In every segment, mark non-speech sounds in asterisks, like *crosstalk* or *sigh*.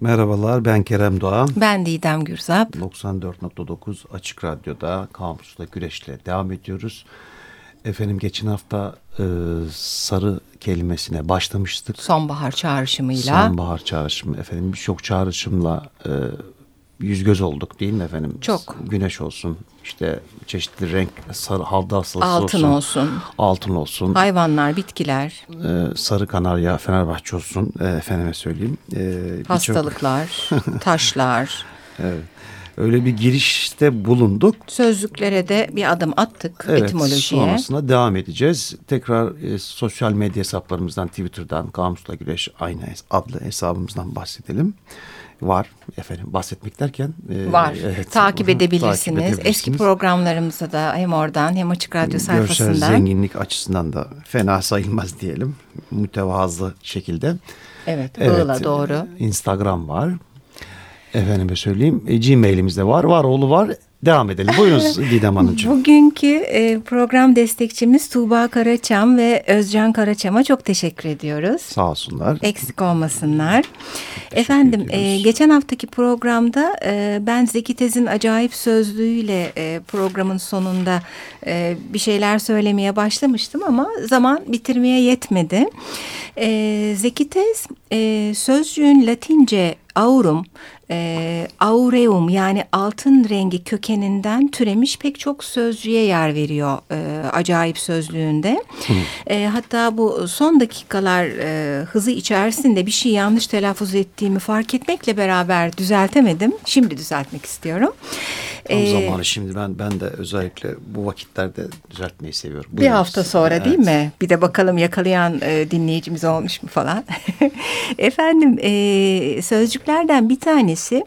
Merhabalar ben Kerem Doğan. Ben Didem Gürzap. 94.9 Açık Radyo'da Kamus'ta Güreş'le devam ediyoruz. Efendim geçen hafta e, sarı kelimesine başlamıştık. Sonbahar çağrışımıyla. Sonbahar çağrışımı efendim birçok çağrışımla e, yüz göz olduk değil mi efendim? Çok. Güneş olsun işte çeşitli renk sarı haldal sarısı Altın olsun. olsun. Altın olsun. Hayvanlar, bitkiler, e, sarı kanarya Fenerbahçe olsun e, efendime söyleyeyim. E, hastalıklar, *laughs* taşlar. Evet. Öyle bir girişte bulunduk. Sözlüklere de bir adım attık Evet, etimolojiye. sonrasında devam edeceğiz. Tekrar e, sosyal medya hesaplarımızdan, Twitter'dan, Kamusla Güreş aynı adlı hesabımızdan bahsedelim. Var efendim bahsetmek derken. e, Var. evet, takip, edebilirsiniz. takip edebilirsiniz. Eski programlarımıza da hem oradan hem Açık Radyo Görsel sayfasından. zenginlik açısından da fena sayılmaz diyelim. Mütevazı şekilde. Evet, Evet, doğru. Instagram var. Efendime söyleyeyim. E, Gmail'imiz de var. Var oğlu var. Devam edelim. Buyurunuz *laughs* Didem Hanımcığım. Bugünkü e, program destekçimiz Tuğba Karaçam ve Özcan Karaçam'a çok teşekkür ediyoruz. Sağ olsunlar. Eksik olmasınlar. Efendim e, geçen haftaki programda e, ben Zeki Tez'in acayip sözlüğüyle e, programın sonunda e, bir şeyler söylemeye başlamıştım ama zaman bitirmeye yetmedi. E, Zeki Tez e, sözcüğün Latince aurum, e, aureum yani altın rengi kökeninden türemiş pek çok sözcüğe yer veriyor e, acayip sözlüğünde. E, hatta bu son dakikalar e, hızı içerisinde bir şey yanlış telaffuz ettiğimi fark etmekle beraber düzeltemedim. Şimdi düzeltmek istiyorum. Tam E, zamanı şimdi ben ben de özellikle bu vakitlerde düzeltmeyi seviyorum. Bir Buyurunuz. hafta sonra değil Evet. mi? Bir de bakalım yakalayan e, dinleyicimiz olmuş mu falan. *laughs* Efendim e, sözcüklerden bir tanesi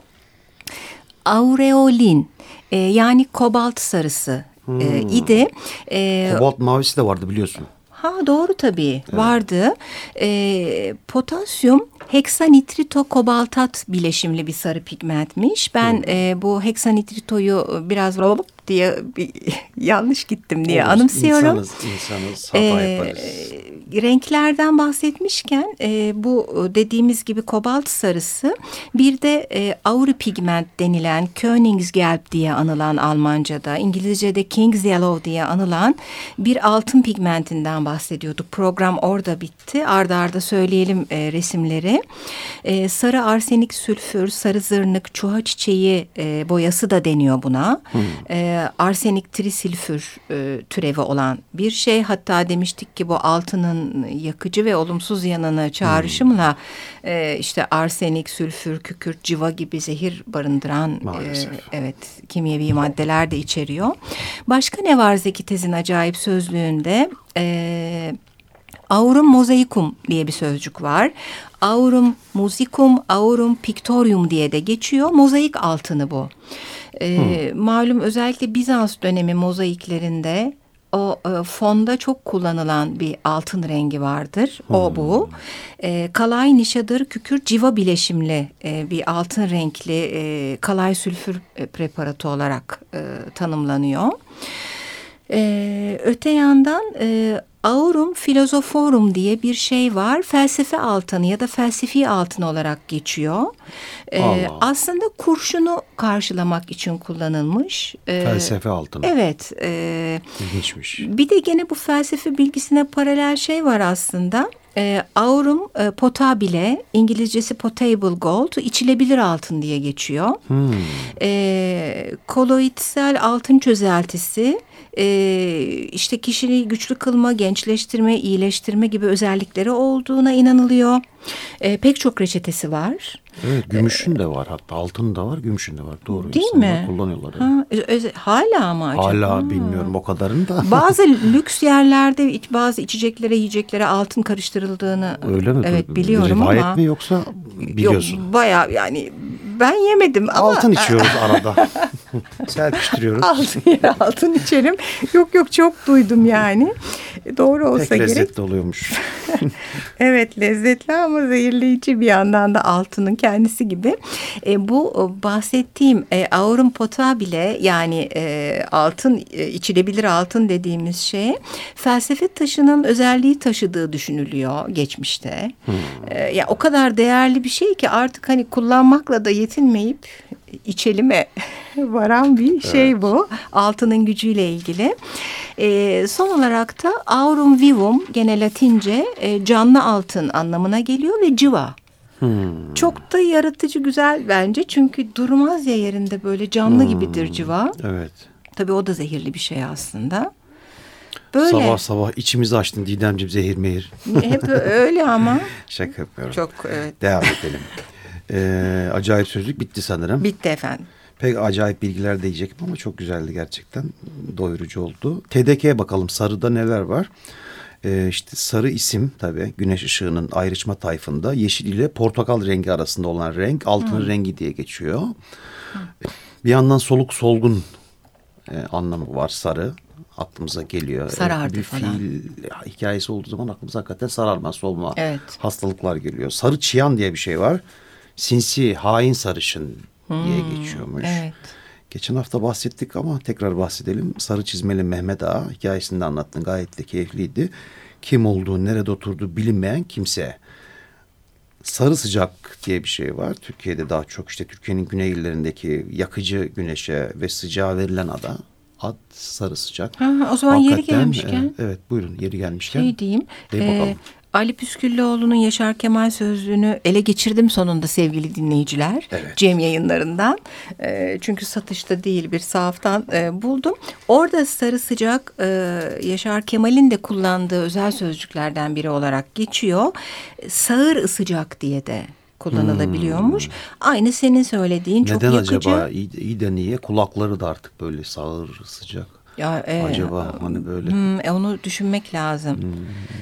aureolin e, yani kobalt sarısı e, idi. E, Kobalt mavisi de vardı biliyorsun. Ha doğru tabii vardı. Ee, potasyum heksanitrito kobaltat bileşimli bir sarı pigmentmiş. Ben e, bu heksanitritoyu biraz diye bir, *laughs* yanlış gittim diye Olur. anımsıyorum. İnsanız, insanız hata Ee, yaparız. Renklerden bahsetmişken e, bu dediğimiz gibi kobalt sarısı bir de e, auri pigment denilen Königsgelb diye anılan Almanca'da İngilizce'de King's Yellow diye anılan bir altın pigmentinden bahsediyorduk. Program orada bitti. Arda arda söyleyelim e, resimleri. E, sarı arsenik sülfür, sarı zırnık, çuha çiçeği e, boyası da deniyor buna. E, arsenik trisilfür e, türevi olan bir şey. Hatta demiştik ki bu altının yakıcı ve olumsuz yanını çağrışımla e, işte arsenik, sülfür, kükürt, civa gibi zehir barındıran e, evet kimyevi maddeler de içeriyor. Başka ne var Zeki Tez'in acayip sözlüğünde? E, Aurum mosaikum diye bir sözcük var. Aurum musicum, aurum pictorium diye de geçiyor. Mozaik altını bu. Ee, Malum özellikle Bizans dönemi mozaiklerinde o e, fonda çok kullanılan bir altın rengi vardır. O bu. E, kalay nişadır kükürt civa bileşimli e, bir altın renkli e, kalay sülfür e, preparatı olarak e, tanımlanıyor. Ee, öte yandan e, aurum filozoforum diye bir şey var. Felsefe altını ya da felsefi altın olarak geçiyor. Ee, Allah Allah. aslında kurşunu karşılamak için kullanılmış. Ee, Felsefe altını. Evet. E, İlginçmiş. bir de gene bu felsefe bilgisine paralel şey var aslında. E, aurum e, potabile, İngilizcesi potable gold, içilebilir altın diye geçiyor. Hmm. E, koloitsel altın çözeltisi, e, işte kişiliği güçlü kılma, gençleştirme, iyileştirme gibi özellikleri olduğuna inanılıyor. E, pek çok reçetesi var. Evet gümüşün de var hatta altın da var gümüşün de var. Doğru. Değil mi? kullanıyorlar. Ha, ö- öz- hala ama acaba? Hala bilmiyorum o kadarını da. *laughs* Bazı lüks yerlerde bazı içeceklere, yiyeceklere altın karıştırıldığını Öyle mi? evet biliyorum Rivayet ama mi yoksa biliyorsun? Yok bayağı yani ben yemedim ama Altın içiyoruz arada. *laughs* *laughs* Serpiştiriyoruz. altın, altın içerim. Yok yok çok duydum yani. Doğru olsa Pek gerek. lezzetli oluyormuş. *laughs* evet lezzetli ama zehirleyici bir yandan da altının kendisi gibi. E, bu bahsettiğim e, aurum potabile yani e, altın e, içilebilir altın dediğimiz şey felsefe taşının özelliği taşıdığı düşünülüyor geçmişte. Hmm. E, ya o kadar değerli bir şey ki artık hani kullanmakla da yetinmeyip içelime *laughs* varan bir şey evet. bu. Altının gücüyle ilgili. E, son olarak da aurum vivum gene Latince e, canlı altın anlamına geliyor ve civa. Hmm. Çok da yaratıcı güzel bence çünkü durmaz ya yerinde böyle canlı hmm. gibidir civa. Evet. Tabii o da zehirli bir şey aslında. Böyle. Sabah sabah içimizi açtın Didemciğim zehir mehir. Hep öyle ama. *laughs* Şaka yapıyorum. Çok evet. Devam edelim. Ee, acayip sözlük bitti sanırım. Bitti efendim. Pek acayip bilgiler diyecektim ama çok güzeldi gerçekten. Doyurucu oldu. TDK'ye bakalım sarıda neler var. Ee, işte sarı isim tabii güneş ışığının ayrışma tayfında yeşil ile portakal rengi arasında olan renk altın hmm. rengi diye geçiyor. Hmm. Bir yandan soluk solgun e, anlamı var sarı aklımıza geliyor. Sarardı bir falan. fiil hikayesi olduğu zaman aklımıza hakikaten sararma, solma evet. hastalıklar geliyor. Sarı çiyan diye bir şey var. Sinsi, hain sarışın diye hmm, geçiyormuş. Evet. Geçen hafta bahsettik ama tekrar bahsedelim. Sarı çizmeli Mehmet Ağa hikayesinde anlattın gayet de keyifliydi. Kim olduğu, nerede oturduğu bilinmeyen kimse. Sarı sıcak diye bir şey var. Türkiye'de daha çok işte Türkiye'nin güney illerindeki yakıcı güneşe ve sıcağa verilen ada. Ad sarı sıcak. Ha, o zaman Hakikaten, yeri gelmişken. E, evet buyurun yeri gelmişken. Şey diyeyim. De bakalım. E, Ali Püsküllüoğlu'nun Yaşar Kemal sözlüğünü ele geçirdim sonunda sevgili dinleyiciler. Evet. Cem yayınlarından. E, çünkü satışta değil bir sahaftan e, buldum. Orada sarı sıcak e, Yaşar Kemal'in de kullandığı özel sözcüklerden biri olarak geçiyor. Sağır ısıcak diye de kullanılabiliyormuş. Hmm. Aynı senin söylediğin Neden çok yakıcı. Neden acaba? İyi, iyi de niye? Kulakları da artık böyle sağır sıcak. Ya, e, Acaba hani böyle. Hmm, e, onu düşünmek lazım. Hmm.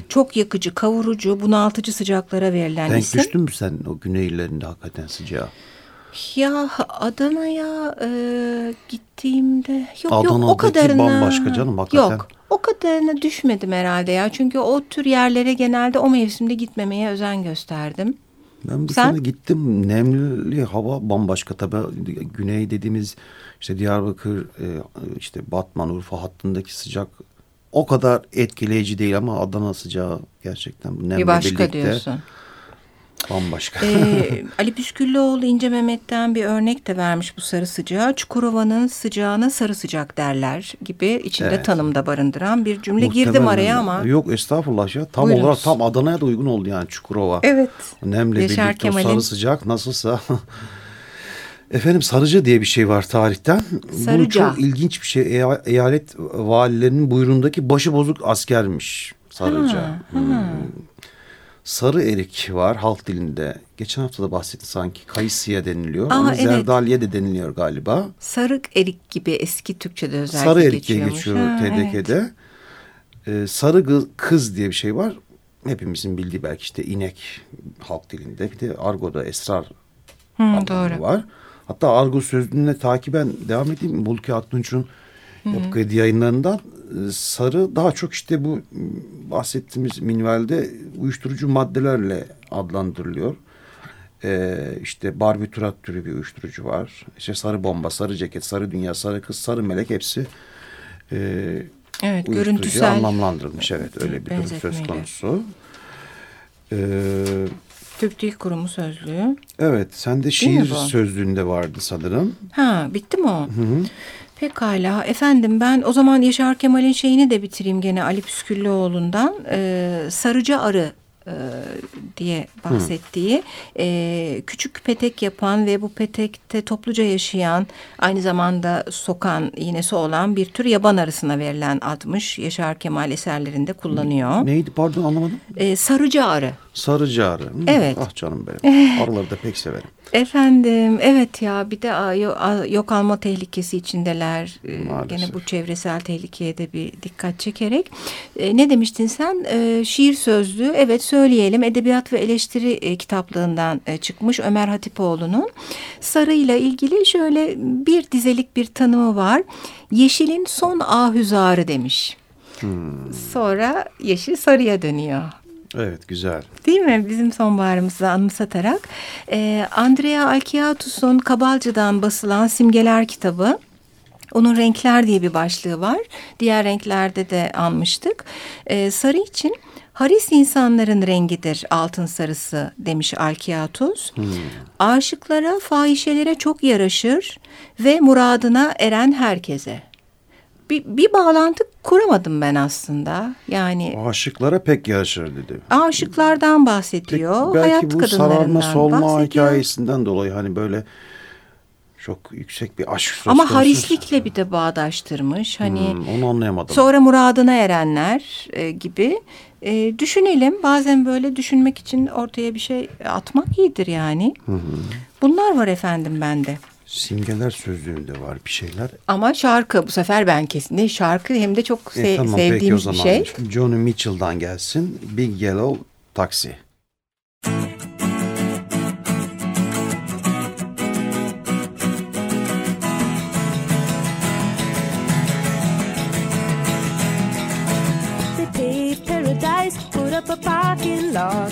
Çok yakıcı, kavurucu, bunaltıcı sıcaklara verilen Denk isim. düştün mü sen o güney illerinde hakikaten sıcağa? Ya Adana'ya e, gittiğimde yok Adana'daki yok o kadarına. bambaşka canım hakikaten. Yok o kadarına düşmedim herhalde ya. Çünkü o tür yerlere genelde o mevsimde gitmemeye özen gösterdim. Ben bu Sen? sene gittim. Nemli hava bambaşka tabii. Güney dediğimiz işte Diyarbakır, e, işte Batman, Urfa hattındaki sıcak o kadar etkileyici değil ama Adana sıcağı gerçekten bu nemle Bir başka birlikte diyorsun. Bambaşka. Ee, *laughs* Ali Püsküllüoğlu İnce Mehmet'ten bir örnek de vermiş bu sarı sıcağı. Çukurova'nın sıcağına sarı sıcak derler gibi içinde evet. tanımda barındıran bir cümle. Muhtemelen. Girdim araya ama. Yok estağfurullah ya. Tam Buyurunuz. olarak tam Adana'ya da uygun oldu yani Çukurova. Evet. Nemle Yaşar birlikte Kemal'in... sarı sıcak nasılsa *laughs* Efendim Sarıca diye bir şey var tarihten. Sarıca. Bu çok ilginç bir şey. Eyalet valilerinin buyruğundaki başı bozuk askermiş Sarıca. Ha, hmm. ha. Sarı erik var halk dilinde. Geçen hafta da bahsetti sanki. Kayısıya deniliyor. Aa, Ama evet. zerdaliye de deniliyor galiba. Sarık erik gibi eski Türkçe'de özellikle Sarı erik diye geçiyor ha, TDK'de. Evet. Ee, sarı kız diye bir şey var. Hepimizin bildiği belki işte inek halk dilinde. Bir de argoda esrar Hı, doğru. var. Hatta argo sözlüğüne takiben devam edeyim. Bulki Aktunç'un Yapı Kredi yayınlarından e, sarı daha çok işte bu bahsettiğimiz minvalde uyuşturucu maddelerle adlandırılıyor. Ee, işte barbiturat türü bir uyuşturucu var. İşte sarı bomba, sarı ceket, sarı dünya, sarı kız, sarı melek hepsi e, evet, görüntüsel anlamlandırılmış. Evet öyle bir durum söz konusu. Ee, Türk Dil Kurumu sözlüğü. Evet, sen de şiir sözlüğünde vardı sanırım. Ha, bitti mi o? Hı hı. Pekala efendim ben o zaman Yaşar Kemal'in şeyini de bitireyim gene Ali Püsküllüoğlu'ndan. Ee, Sarıcı Arı e, diye bahsettiği e, küçük petek yapan ve bu petekte topluca yaşayan aynı zamanda sokan iğnesi olan bir tür yaban arısına verilen admış Yaşar Kemal eserlerinde kullanıyor. Neydi pardon anlamadım. E, sarıcı arı. Sarıcı arı. Evet. Ah canım benim. Arıları da pek severim. Efendim evet ya bir de yok alma tehlikesi içindeler. Ee, Maalesef. Gene bu çevresel tehlikeye de bir dikkat çekerek. E, ne demiştin sen? E, şiir sözlüğü evet söyleyelim edebiyat ve eleştiri e, kitaplığından e, çıkmış Ömer Hatipoğlu'nun. Sarı ile ilgili şöyle bir dizelik bir tanımı var. Yeşilin son ahüzarı demiş. Hmm. Sonra yeşil sarıya dönüyor. Evet güzel. Değil mi? Bizim sonbaharımızı anımsatarak. Ee, Andrea Alkiatus'un Kabalcı'dan basılan Simgeler kitabı. Onun renkler diye bir başlığı var. Diğer renklerde de almıştık. Ee, sarı için Haris insanların rengidir altın sarısı demiş Alkiatus. Hmm. Aşıklara, fahişelere çok yaraşır ve muradına eren herkese bir, bir bağlantı kuramadım ben aslında. Yani aşıklara pek yaraşır dedi. Aşıklardan bahsediyor. Peki, belki Hayat bu sararma solma bahsediyor. hikayesinden dolayı hani böyle çok yüksek bir aşk söz Ama harislikle bir de bağdaştırmış. Hani hmm, onu anlayamadım. Sonra muradına erenler e, gibi e, düşünelim. Bazen böyle düşünmek için ortaya bir şey atmak iyidir yani. Hı hı. Bunlar var efendim bende. Simgeler sözlüğünde var bir şeyler. Ama şarkı bu sefer ben kesin. Şarkı hem de çok se e, tamam, sevdiğimiz peki o zaman. bir şey. Johnny Mitchell'dan gelsin. Big Yellow Taxi. paradise, put up a parking lot.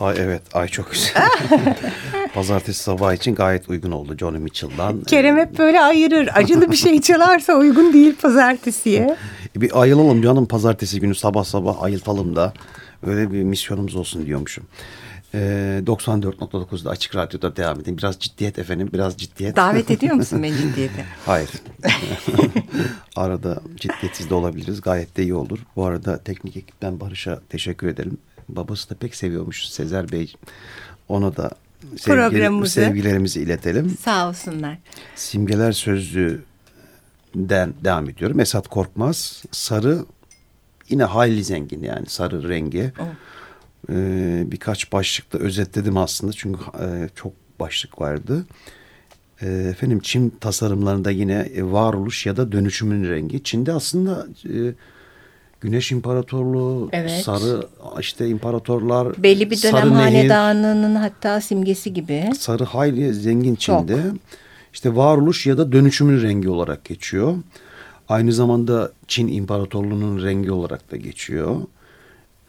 Ay evet, ay çok güzel. *laughs* Pazartesi sabah için gayet uygun oldu Johnny Mitchell'dan. Kerem hep böyle ayırır. Acılı bir şey çalarsa uygun değil pazartesiye. *laughs* bir ayılalım canım pazartesi günü sabah sabah ayıltalım da. Öyle bir misyonumuz olsun diyormuşum. Ee, 94.9'da Açık Radyo'da devam edeyim. Biraz ciddiyet efendim, biraz ciddiyet. Davet ediyor *laughs* musun beni ciddiyete? Hayır. Arada ciddiyetsiz de olabiliriz. Gayet de iyi olur. Bu arada teknik ekipten Barış'a teşekkür edelim. Babası da pek seviyormuş Sezer Bey. Ona da sevgi, sevgilerimizi iletelim. Sağ olsunlar. Simgeler Sözlüğü'den devam ediyorum. Esat Korkmaz. Sarı yine hayli zengin yani sarı rengi. Oh. Ee, birkaç başlıkta özetledim aslında çünkü e, çok başlık vardı. E, efendim Çin tasarımlarında yine varoluş ya da dönüşümün rengi. Çin'de aslında e, Güneş İmparatorluğu, evet. sarı işte imparatorlar. Belli bir dönem hanedanının hatta simgesi gibi. Sarı hayli zengin Çin'de. Çok. İşte varoluş ya da dönüşümün rengi olarak geçiyor. Aynı zamanda Çin İmparatorluğu'nun rengi olarak da geçiyor.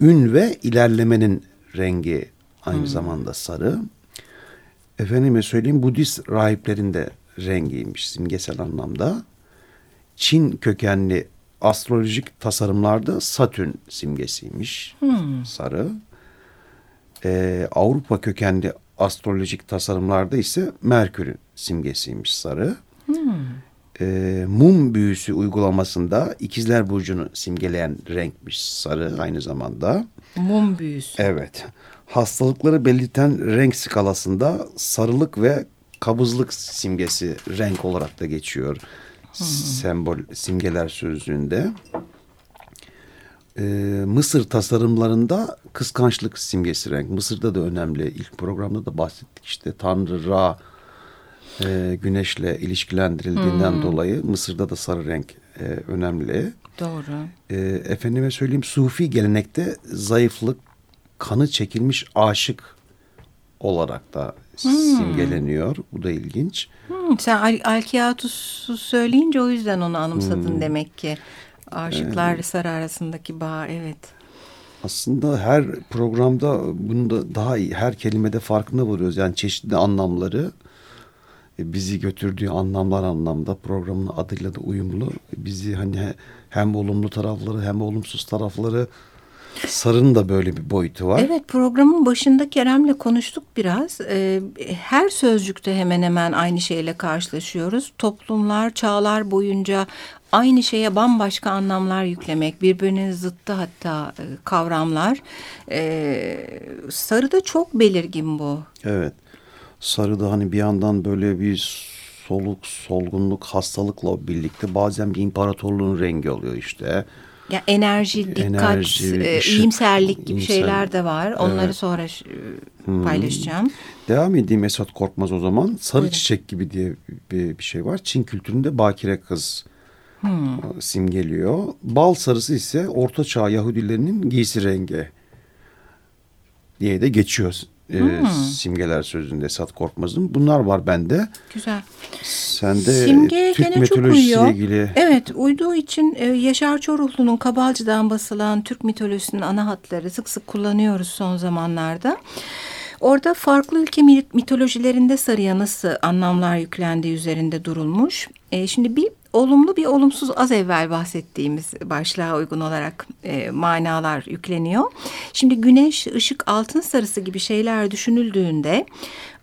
Ün ve ilerlemenin rengi aynı hmm. zamanda sarı. Efendime söyleyeyim Budist rahiplerin de rengiymiş simgesel anlamda. Çin kökenli astrolojik tasarımlarda Satürn simgesiymiş hmm. sarı. Ee, Avrupa kökenli astrolojik tasarımlarda ise Merkür'ün simgesiymiş sarı. Hmm. e, mum büyüsü uygulamasında ikizler burcunu simgeleyen renkmiş sarı aynı zamanda. Mum büyüsü. Evet. Hastalıkları belirten renk skalasında sarılık ve kabızlık simgesi renk olarak da geçiyor. Hmm. Sembol simgeler sözlüğünde. Ee, Mısır tasarımlarında kıskançlık simgesi renk. Mısır'da da önemli. İlk programda da bahsettik işte Tanrı Ra e, güneşle ilişkilendirildiğinden hmm. dolayı Mısır'da da sarı renk e, önemli. Doğru. E, efendime söyleyeyim Sufi gelenekte zayıflık, kanı çekilmiş aşık olarak da hmm. simgeleniyor. Bu da ilginç. Hmm, sen Al Alkiatus'u söyleyince o yüzden onu anımsadın hmm. demek ki. Aşıklar evet. sarı arasındaki bağ evet. Aslında her programda bunu da daha iyi her kelimede farkında varıyoruz. Yani çeşitli anlamları e, bizi götürdüğü anlamlar anlamda programın adıyla da uyumlu. Bizi hani hem olumlu tarafları hem olumsuz tarafları Sarı'nın da böyle bir boyutu var. Evet programın başında Kerem'le konuştuk biraz. Ee, her sözcükte hemen hemen aynı şeyle karşılaşıyoruz. Toplumlar, çağlar boyunca aynı şeye bambaşka anlamlar yüklemek, birbirinin zıttı hatta e, kavramlar. Ee, Sarı'da çok belirgin bu. Evet. Sarı'da hani bir yandan böyle bir soluk, solgunluk, hastalıkla birlikte bazen bir imparatorluğun rengi oluyor işte. Ya enerji, dikkat, enerji, e, ışık, iyimserlik gibi şeyler de var. Onları evet. sonra hmm. paylaşacağım. Devam edeyim Esat Korkmaz o zaman. Sarı Buyurun. çiçek gibi diye bir, bir şey var. Çin kültüründe bakire kız hmm. simgeliyor. Bal sarısı ise Orta Çağ Yahudilerinin giysi rengi diye de geçiyor e, hmm. simgeler sözünde Esat Korkmaz'ın. Bunlar var bende. Güzel. Sende Simge Türk mitolojisiyle ilgili. Evet uyduğu için e, Yaşar Çoruhlu'nun Kabalcı'dan basılan Türk mitolojisinin ana hatları sık sık kullanıyoruz son zamanlarda. Orada farklı ülke mitolojilerinde sarıya nasıl anlamlar yüklendiği üzerinde durulmuş. E, şimdi bir olumlu bir olumsuz az evvel bahsettiğimiz başlığa uygun olarak e, manalar yükleniyor. Şimdi güneş, ışık, altın sarısı gibi şeyler düşünüldüğünde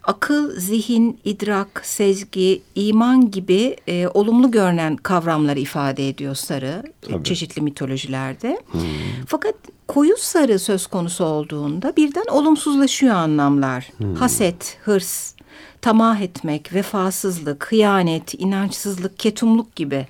akıl, zihin, idrak, sezgi, iman gibi e, olumlu görünen kavramları ifade ediyor sarı Tabii. çeşitli mitolojilerde. Hmm. Fakat koyu sarı söz konusu olduğunda birden olumsuzlaşıyor anlamlar. Hmm. Haset, hırs, tamah etmek, vefasızlık, hıyanet, inançsızlık, ketumluk gibi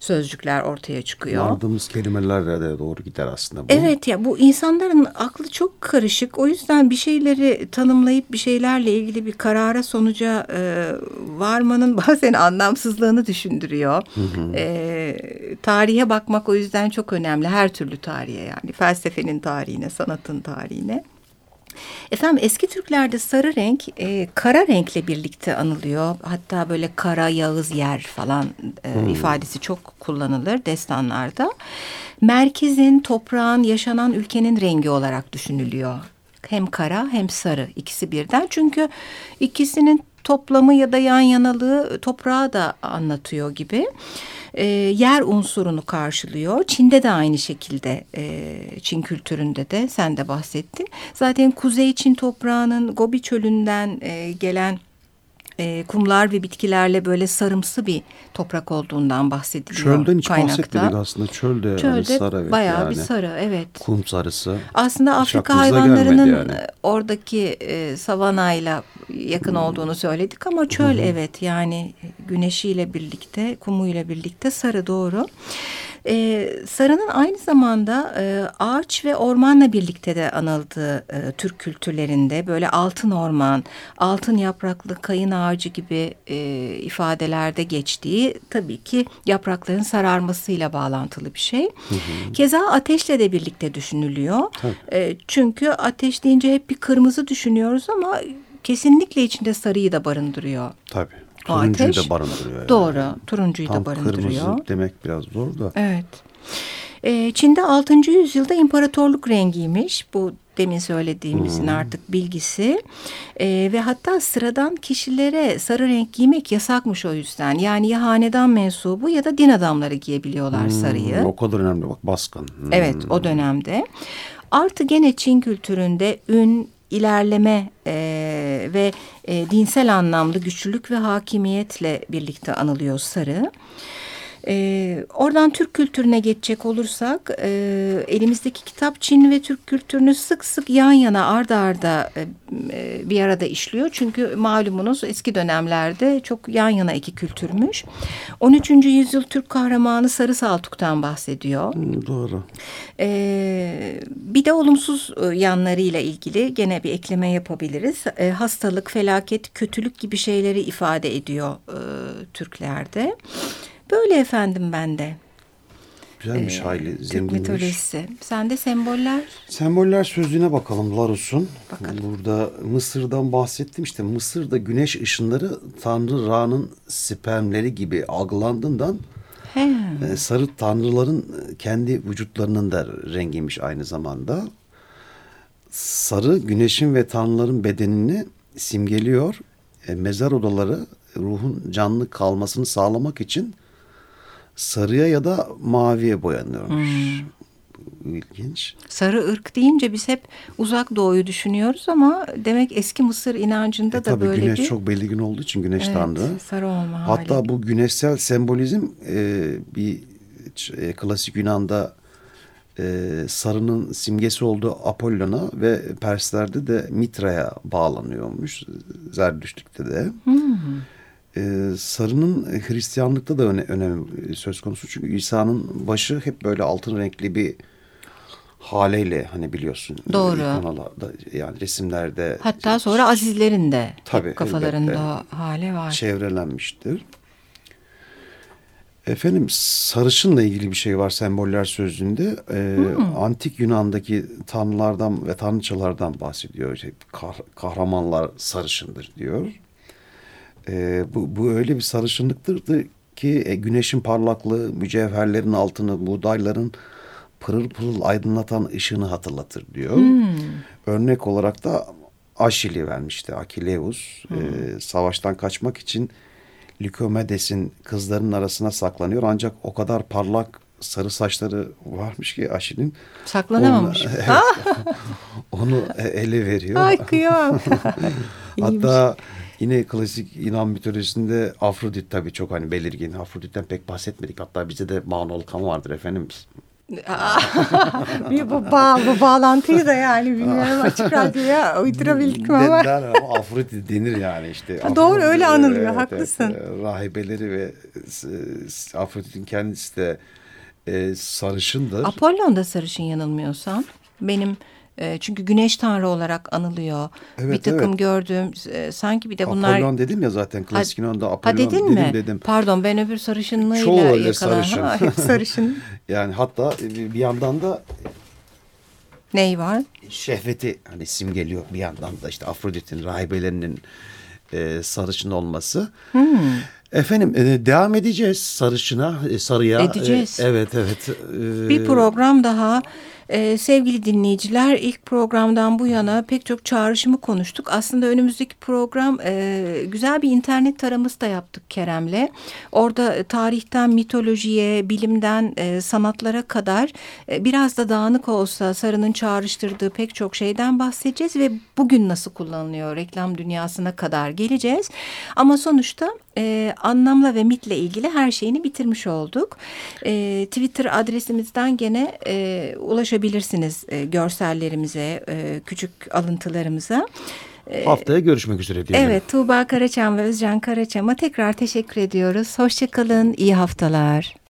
sözcükler ortaya çıkıyor. Vardığımız kelimelerle de doğru gider aslında bu. Evet ya bu insanların aklı çok karışık. O yüzden bir şeyleri tanımlayıp bir şeylerle ilgili bir karara sonuca e, varmanın *laughs* bazen anlamsızlığını düşündürüyor. Hı hı. E, tarihe bakmak o yüzden çok önemli. Her türlü tarihe yani felsefenin tarihine, sanatın tarihine. Efendim eski Türklerde sarı renk e, kara renkle birlikte anılıyor. Hatta böyle kara yağız yer falan e, hmm. ifadesi çok kullanılır destanlarda. Merkezin, toprağın, yaşanan ülkenin rengi olarak düşünülüyor. Hem kara hem sarı ikisi birden. Çünkü ikisinin toplamı ya da yan yanalığı toprağı da anlatıyor gibi e, yer unsurunu karşılıyor. Çin'de de aynı şekilde e, Çin kültüründe de sen de bahsettin. Zaten Kuzey Çin toprağının Gobi çölünden e, gelen e, kumlar ve bitkilerle böyle sarımsı bir toprak olduğundan bahsediliyor Çölden hiç kaynakta. bahsetmedik aslında. Çölde, Çölde sarı evet bayağı yani. bir sarı evet. Kum sarısı. Aslında Afrika hayvanlarının yani. oradaki e, savanayla yakın hmm. olduğunu söyledik ama çöl hmm. evet yani güneşiyle birlikte kumuyla birlikte sarı doğru. E, sarının aynı zamanda e, ağaç ve ormanla birlikte de anıldığı e, Türk kültürlerinde böyle altın orman, altın yapraklı kayın ağacı gibi e, ifadelerde geçtiği tabii ki yaprakların sararmasıyla bağlantılı bir şey. Hı hı. Keza ateşle de birlikte düşünülüyor. E, çünkü ateş deyince hep bir kırmızı düşünüyoruz ama kesinlikle içinde sarıyı da barındırıyor. Tabii. Turuncuyu ateş. da barındırıyor. Yani. Doğru. Turuncuyu Tam da barındırıyor. kırmızı demek biraz zor da. Evet. Ee, Çin'de 6. yüzyılda imparatorluk rengiymiş. Bu demin söylediğimizin hmm. artık bilgisi ee, ve hatta sıradan kişilere sarı renk giymek yasakmış o yüzden. Yani ya hanedan mensubu ya da din adamları giyebiliyorlar hmm, sarıyı. O kadar önemli bak baskın. Hmm. Evet o dönemde. Artı gene Çin kültüründe ün, ilerleme e, ve e, dinsel anlamda güçlülük ve hakimiyetle birlikte anılıyor sarı. Oradan Türk kültürüne geçecek olursak e, elimizdeki kitap Çin ve Türk kültürünü sık sık yan yana arda arda e, e, bir arada işliyor. Çünkü malumunuz eski dönemlerde çok yan yana iki kültürmüş. 13. yüzyıl Türk kahramanı Sarı Saltuk'tan bahsediyor. Doğru. E, bir de olumsuz e, yanlarıyla ilgili gene bir ekleme yapabiliriz. E, hastalık, felaket, kötülük gibi şeyleri ifade ediyor e, Türklerde. Böyle efendim ben de. Güzelmiş ee, hayli Türk zenginmiş. mitolojisi. Sen de semboller? Semboller sözlüğüne bakalım Larus'un. Burada Mısır'dan bahsettim işte Mısır'da güneş ışınları Tanrı Ra'nın spermleri gibi algılandığından He. E, sarı tanrıların kendi vücutlarının da rengiymiş aynı zamanda. Sarı güneşin ve tanrıların bedenini simgeliyor. E, mezar odaları ruhun canlı kalmasını sağlamak için sarıya ya da maviye boyanıyormuş. Hmm. İlginç. Sarı ırk deyince biz hep uzak doğuyu düşünüyoruz ama demek eski Mısır inancında e, da böyle güneş bir... çok belirgin olduğu için güneş evet, tanrı. sarı olma Hatta hali. bu güneşsel sembolizm e, bir e, klasik Yunan'da e, sarının simgesi olduğu Apollon'a ve Perslerde de Mitra'ya bağlanıyormuş. Zerdüştlük'te de. Hmm. Ee, sarının Hristiyanlıkta da öne, önemi söz konusu. Çünkü İsa'nın başı hep böyle altın renkli bir haleyle hani biliyorsun. Doğru. İkonalarda yani resimlerde. Hatta sonra azizlerin de tabii, kafalarında elbette, hale var. Çevrelenmiştir. Efendim sarışınla ilgili bir şey var semboller sözlüğünde. Ee, hmm. Antik Yunan'daki tanrılardan ve tanrıçalardan bahsediyor. İşte kah kahramanlar sarışındır diyor. E, bu, bu öyle bir sarışınlıktır ki e, güneşin parlaklığı, mücevherlerin altını, buğdayların pırıl pırıl aydınlatan ışığını hatırlatır diyor. Hmm. Örnek olarak da Aşil'i vermişti. Akileus hmm. e, savaştan kaçmak için Likomedes'in kızlarının arasına saklanıyor. Ancak o kadar parlak sarı saçları varmış ki Aşil'in. Saklanamamış. Onu, evet, *laughs* onu ele veriyor. Ay kıyam. *laughs* *laughs* Hatta Yine klasik Yunan mitolojisinde Afrodit tabii çok hani belirgin. Afrodit'ten pek bahsetmedik. Hatta bize de Mağnalı kan vardır efendim. *laughs* bir bu, bağ, bu bağlantıyı da yani bilmiyorum açık radyoya uydurabildik mi ama. Der ama Afrodit denir yani işte. Ha, doğru öyle anılıyor evet, haklısın. Evet, rahibeleri ve Afrodit'in kendisi de e, sarışındır. Apollon da sarışın yanılmıyorsam. Benim e, çünkü güneş tanrı olarak anılıyor. Evet, bir takım evet. gördüğüm e, sanki bir de bunlar... Apollon dedim ya zaten klasik Yunan'da Apollon ha, dedin dedim mi? dedim. Pardon ben öbür sarışınlığıyla Çoğu öyle sarışın. Ha, hep *laughs* sarışın. yani hatta bir yandan da Ney var? Şehveti hani simgeliyor bir yandan da işte Afrodit'in rahibelerinin e, sarışın olması. Hmm. Efendim e, devam edeceğiz sarışına, e, sarıya. Edeceğiz. E, evet evet. E, bir program daha. Ee, sevgili dinleyiciler ilk programdan bu yana pek çok çağrışımı konuştuk. Aslında önümüzdeki program e, güzel bir internet taraması da yaptık Kerem'le. Orada tarihten mitolojiye, bilimden e, sanatlara kadar e, biraz da dağınık olsa Sarı'nın çağrıştırdığı pek çok şeyden bahsedeceğiz ve bugün nasıl kullanılıyor reklam dünyasına kadar geleceğiz. Ama sonuçta e, anlamla ve mitle ilgili her şeyini bitirmiş olduk. E, Twitter adresimizden gene e, ulaşabilirsiniz e, görsellerimize, e, küçük alıntılarımıza. E, Haftaya görüşmek üzere diyelim. Evet Tuğba Karaçam ve Özcan Karaçam'a tekrar teşekkür ediyoruz. Hoşçakalın, iyi haftalar.